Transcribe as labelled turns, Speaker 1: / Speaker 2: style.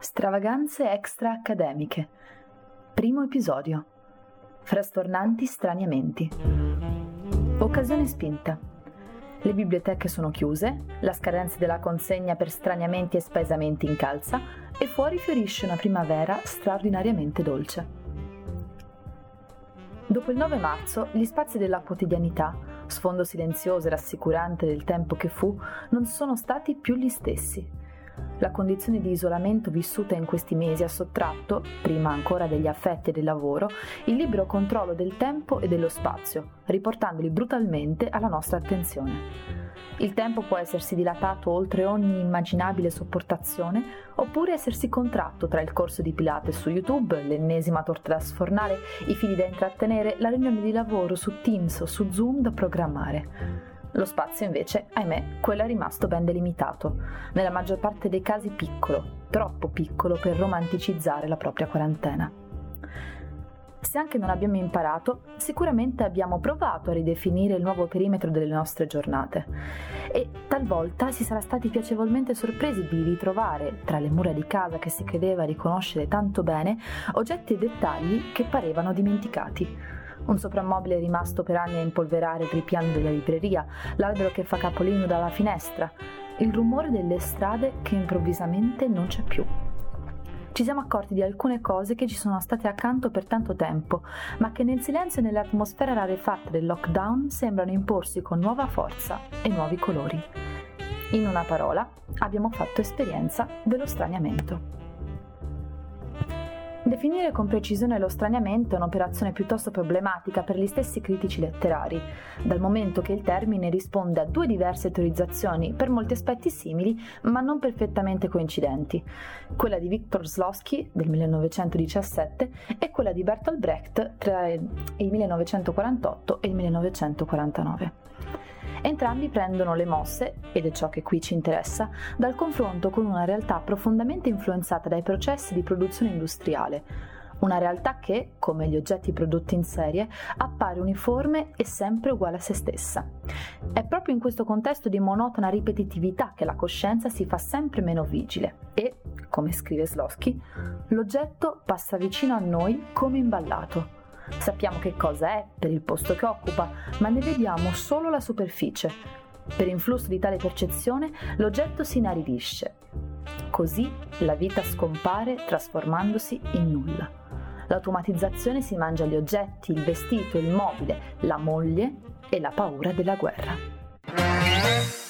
Speaker 1: Stravaganze extra accademiche. Primo episodio. Frastornanti straniamenti. Occasione spinta. Le biblioteche sono chiuse, la scadenza della consegna per straniamenti e spesamenti incalza e fuori fiorisce una primavera straordinariamente dolce. Dopo il 9 marzo, gli spazi della quotidianità, sfondo silenzioso e rassicurante del tempo che fu, non sono stati più gli stessi la condizione di isolamento vissuta in questi mesi ha sottratto, prima ancora degli affetti e del lavoro, il libero controllo del tempo e dello spazio, riportandoli brutalmente alla nostra attenzione. Il tempo può essersi dilatato oltre ogni immaginabile sopportazione, oppure essersi contratto tra il corso di Pilates su YouTube, l'ennesima torta da sfornare, i figli da intrattenere, la riunione di lavoro su Teams o su Zoom da programmare. Lo spazio invece, ahimè, quello è rimasto ben delimitato, nella maggior parte dei casi piccolo, troppo piccolo per romanticizzare la propria quarantena. Se anche non abbiamo imparato, sicuramente abbiamo provato a ridefinire il nuovo perimetro delle nostre giornate. E talvolta si sarà stati piacevolmente sorpresi di ritrovare, tra le mura di casa che si credeva riconoscere tanto bene, oggetti e dettagli che parevano dimenticati un soprammobile rimasto per anni a impolverare per i piani della libreria, l'albero che fa capolino dalla finestra, il rumore delle strade che improvvisamente non c'è più. Ci siamo accorti di alcune cose che ci sono state accanto per tanto tempo, ma che nel silenzio e nell'atmosfera rarefatta del lockdown sembrano imporsi con nuova forza e nuovi colori. In una parola, abbiamo fatto esperienza dello straniamento. Definire con precisione lo straniamento è un'operazione piuttosto problematica per gli stessi critici letterari, dal momento che il termine risponde a due diverse teorizzazioni per molti aspetti simili ma non perfettamente coincidenti, quella di Viktor Slosky del 1917 e quella di Bertolt Brecht tra il 1948 e il 1949. Entrambi prendono le mosse, ed è ciò che qui ci interessa, dal confronto con una realtà profondamente influenzata dai processi di produzione industriale, una realtà che, come gli oggetti prodotti in serie, appare uniforme e sempre uguale a se stessa. È proprio in questo contesto di monotona ripetitività che la coscienza si fa sempre meno vigile e, come scrive Slosky, l'oggetto passa vicino a noi come imballato Sappiamo che cosa è per il posto che occupa, ma ne vediamo solo la superficie. Per influsso di tale percezione l'oggetto si inaridisce. Così la vita scompare trasformandosi in nulla. L'automatizzazione si mangia gli oggetti, il vestito, il mobile, la moglie e la paura della guerra.